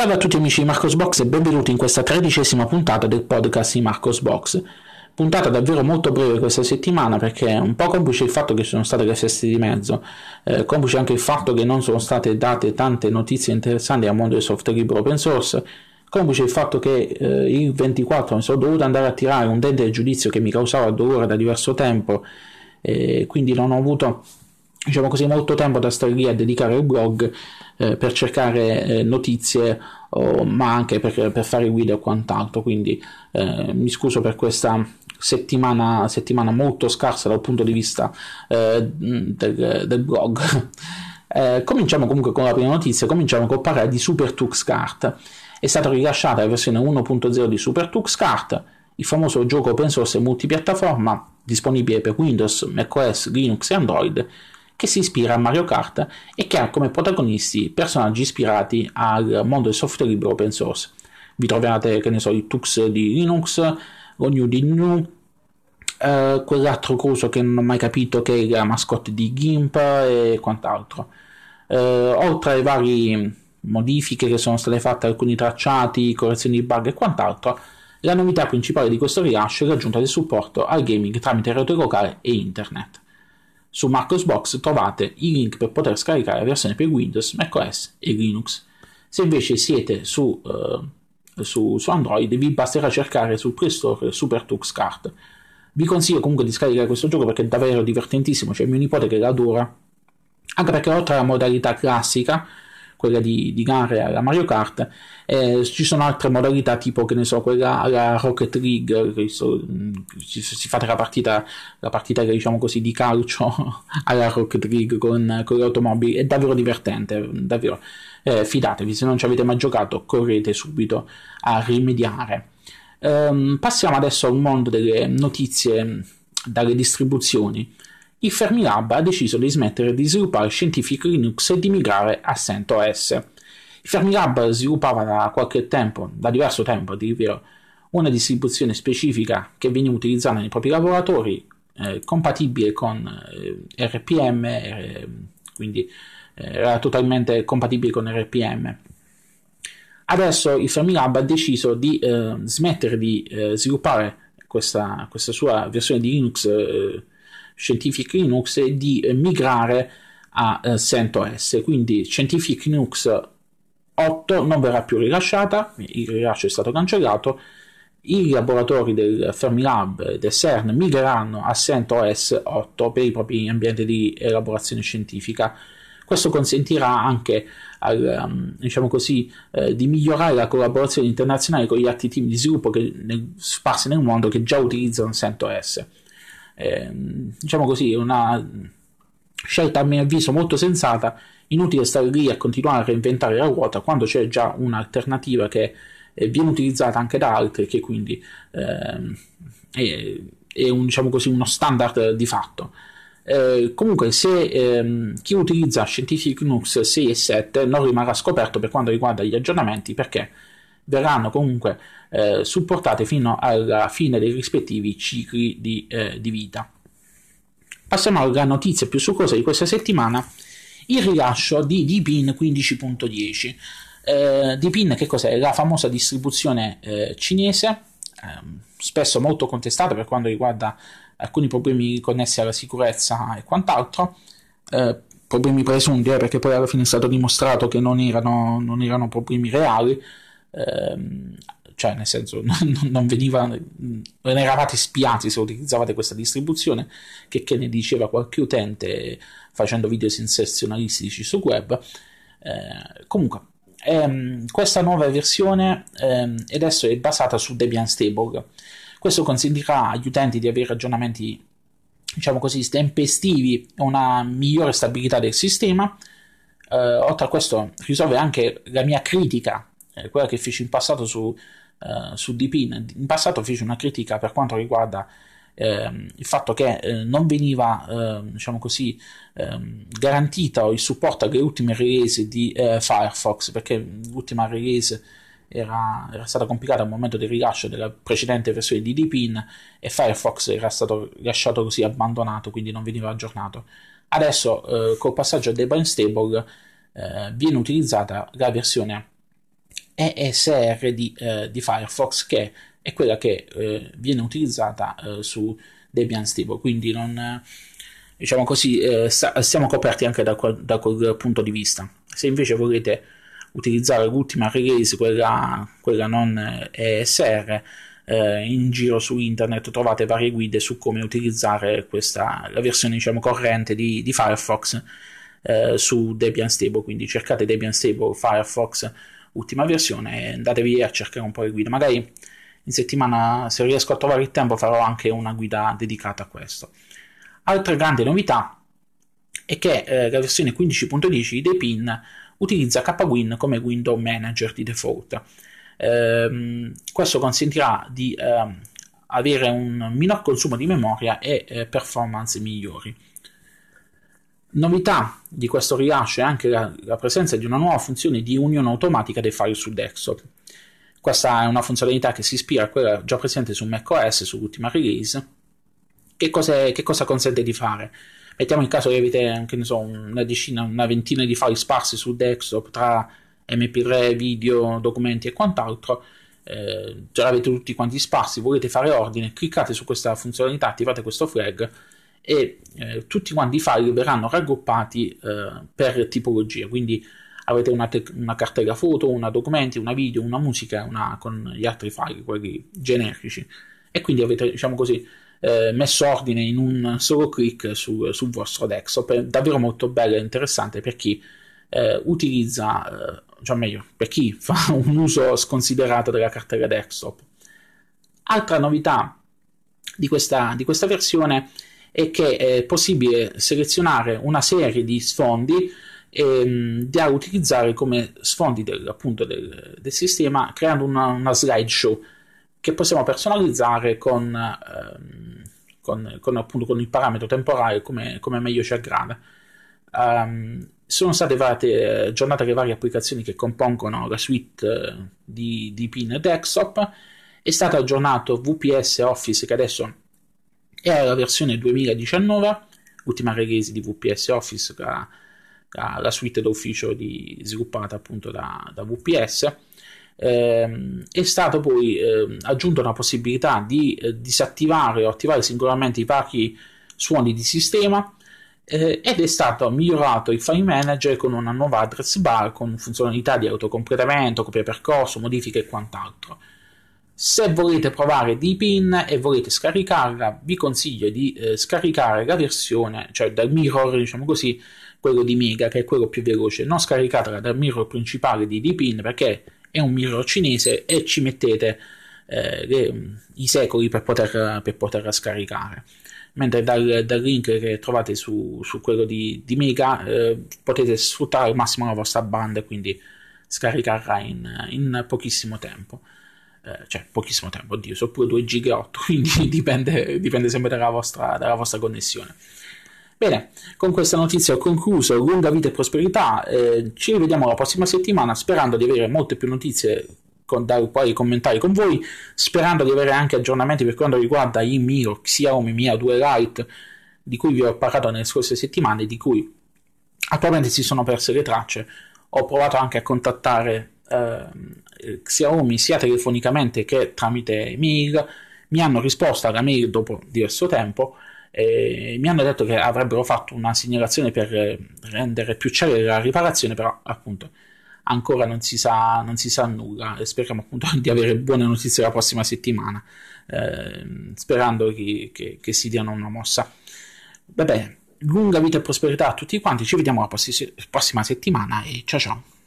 Salve a tutti amici di Marcos Box e benvenuti in questa tredicesima puntata del podcast di Marcos Box. Puntata davvero molto breve questa settimana perché un po' complice il fatto che sono state le feste di mezzo, eh, complice anche il fatto che non sono state date tante notizie interessanti al mondo del software libero open source, complice il fatto che eh, il 24 mi sono dovuto andare a tirare un dente del giudizio che mi causava dolore da diverso tempo e quindi non ho avuto diciamo così, molto tempo da stare lì a dedicare al blog eh, per cercare eh, notizie, oh, ma anche per, per, fare video e quant'altro. Quindi eh, mi scuso per questa settimana, settimana, molto scarsa dal punto di vista eh, del, del, blog. Eh, cominciamo comunque con la prima notizia, cominciamo col parlare di SuperTux Kart. È stata rilasciata la versione 1.0 di SuperTux Kart, il famoso gioco open source multipiattaforma disponibile per Windows, macOS, Linux e Android, che si ispira a Mario Kart e che ha come protagonisti personaggi ispirati al mondo del software libero open source. Vi trovate, che ne so, il Tux di Linux, lo di New, eh, quell'altro coso che non ho mai capito che è la mascotte di GIMP e quant'altro. Eh, oltre alle varie modifiche che sono state fatte, alcuni tracciati, correzioni di bug e quant'altro, la novità principale di questo rilascio è l'aggiunta del supporto al gaming tramite rete locale e internet. Su Marcosbox trovate i link per poter scaricare la versione per Windows, macOS e Linux. Se invece siete su, uh, su, su Android vi basterà cercare sul Play Store Super Tux Kart. Vi consiglio comunque di scaricare questo gioco perché è davvero divertentissimo, c'è mio nipote che l'adora, anche perché oltre alla modalità classica quella di, di gare alla Mario Kart. Eh, ci sono altre modalità tipo che ne so, quella alla Rocket League, che so, si, si fa la partita, la partita diciamo così di calcio alla Rocket League con, con le automobili, è davvero divertente, davvero. Eh, fidatevi, se non ci avete mai giocato, correte subito a rimediare. Um, passiamo adesso al mondo delle notizie dalle distribuzioni il Fermilab ha deciso di smettere di sviluppare Scientific Linux e di migrare a CentOS. Il Fermilab sviluppava da qualche tempo, da diverso tempo a dire vero, una distribuzione specifica che veniva utilizzata nei propri laboratori, eh, compatibile con eh, RPM, eh, quindi era totalmente compatibile con RPM. Adesso il Fermilab ha deciso di eh, smettere di eh, sviluppare questa, questa, sua versione di Linux eh, Scientific Linux di migrare a eh, CentOS. Quindi Scientific Linux 8 non verrà più rilasciata, il rilascio è stato cancellato. I laboratori del Fermilab e del CERN migreranno a CentOS 8 per i propri ambienti di elaborazione scientifica. Questo consentirà anche al, um, diciamo così, eh, di migliorare la collaborazione internazionale con gli altri team di sviluppo che sparsi nel mondo che già utilizzano CentOS eh, diciamo così, una scelta a mio avviso molto sensata. Inutile stare lì a continuare a reinventare la ruota quando c'è già un'alternativa che viene utilizzata anche da altri, che quindi eh, è, è un, diciamo così, uno standard di fatto. Eh, comunque, se ehm, chi utilizza Scientific Linux 6 e 7 non rimarrà scoperto per quanto riguarda gli aggiornamenti, perché verranno comunque eh, supportate fino alla fine dei rispettivi cicli di, eh, di vita. Passiamo alla notizia più succosa di questa settimana, il rilascio di Deepin 15.10. Eh, Deepin che cos'è? La famosa distribuzione eh, cinese, eh, spesso molto contestata per quanto riguarda alcuni problemi connessi alla sicurezza e quant'altro, eh, problemi presunti, eh, perché poi alla fine è stato dimostrato che non erano, non erano problemi reali, ehm, cioè nel senso non, non veniva, non eravate spiati se utilizzavate questa distribuzione, che, che ne diceva qualche utente facendo video sensazionalistici sul web. Eh, comunque, ehm, questa nuova versione ehm, adesso è basata su Debian Stable. Questo consentirà agli utenti di avere ragionamenti, diciamo così, tempestivi e una migliore stabilità del sistema. Eh, oltre a questo, risolve anche la mia critica eh, quella che feci in passato su, uh, su Deepin. In passato feci una critica per quanto riguarda ehm, il fatto che eh, non veniva, ehm, diciamo così, ehm, garantito il supporto alle ultime release di eh, Firefox, perché l'ultima release era, era, stata compilata al momento del rilascio della precedente versione di Deepin e Firefox era stato lasciato così abbandonato, quindi non veniva aggiornato. Adesso, eh, col passaggio a Debian Stable, eh, viene utilizzata la versione ESR di, eh, di Firefox che è quella che eh, viene utilizzata eh, su Debian Stable, quindi non, diciamo così, eh, siamo coperti anche da quel, da quel, punto di vista. Se invece volete utilizzare l'ultima release, quella, quella non ESR, eh, in giro su internet trovate varie guide su come utilizzare questa, la versione diciamo, corrente di, di Firefox eh, su Debian Stable, quindi cercate Debian Stable Firefox ultima versione andatevi a cercare un po' le guide. Magari in settimana, se riesco a trovare il tempo, farò anche una guida dedicata a questo. Altra grande novità è che eh, la versione 15.10 dei PIN utilizza KWin come window manager di default. Eh, questo consentirà di eh, avere un minor consumo di memoria e eh, performance migliori. Novità di questo rilascio è anche la, la, presenza di una nuova funzione di unione automatica dei file su desktop. Questa è una funzionalità che si ispira a quella già presente su macOS sull'ultima release. Che, che cosa consente di fare? Mettiamo il caso che avete so, una decina, una ventina di file sparsi su desktop tra MP3, video, documenti e quant'altro. Eh, già l'avete tutti quanti sparsi, volete fare ordine, cliccate su questa funzionalità, attivate questo flag e eh, tutti quanti i file verranno raggruppati eh, per tipologia, quindi avete una, te- una, cartella foto, una documenti, una video, una musica una con gli altri file, quelli generici. E quindi avete diciamo così eh, messo ordine in un solo clic su, sul vostro desktop, è davvero molto bello e interessante per chi eh, utilizza, eh, cioè meglio, per chi fa un uso sconsiderato della cartella desktop. Altra novità di questa, di questa versione è che è possibile selezionare una serie di sfondi ehm, da utilizzare come sfondi del, appunto del, del sistema creando una, una, slideshow che possiamo personalizzare con, ehm, con, con, appunto, con il parametro temporale come, come meglio ci aggrada. Um, sono state varie, aggiornate le varie applicazioni che compongono la suite eh, di, di PIN desktop. È stato aggiornato VPS Office che adesso è la versione 2019, ultima release di VPS Office, la, la, la suite d'ufficio di, sviluppata appunto da, da VPS. Eh, è stato poi eh, aggiunta una possibilità di eh, disattivare o attivare singolarmente i vari suoni di sistema eh, ed è stato migliorato il file manager con una nuova address bar con funzionalità di autocompletamento, copia percorso, modifiche e quant'altro. Se volete provare Deepin e volete scaricarla, vi consiglio di eh, scaricare la versione, cioè dal mirror, diciamo così, quello di Mega, che è quello più veloce. Non scaricatela dal mirror principale di Deepin perché è un mirror cinese e ci mettete eh, le, i secoli per, poter, per poterla scaricare. Mentre dal, dal, link che trovate su, su quello di, di Mega eh, potete sfruttare al massimo la vostra banda e quindi scaricarla in, in pochissimo tempo eh, cioè pochissimo tempo, oddio, sono pure 2 giga 8, quindi dipende, dipende sempre dalla vostra, dalla vostra, connessione. Bene, con questa notizia ho concluso, lunga vita e prosperità, eh, ci rivediamo la prossima settimana sperando di avere molte più notizie con, da quali commentare con voi, sperando di avere anche aggiornamenti per quanto riguarda i mio Xiaomi Mia 2 Lite, di cui vi ho parlato nelle scorse settimane, di cui attualmente si sono perse le tracce, ho provato anche a contattare eh, Xiaomi sia telefonicamente che tramite mail. Mi hanno risposto alla mail dopo diverso tempo e mi hanno detto che avrebbero fatto una segnalazione per rendere più celere la riparazione però appunto ancora non si sa, non si sa nulla. E speriamo appunto di avere buone notizie la prossima settimana eh, sperando che, che, che, si diano una mossa. Va bene lunga vita e prosperità a tutti quanti. Ci vediamo la prossima settimana e ciao ciao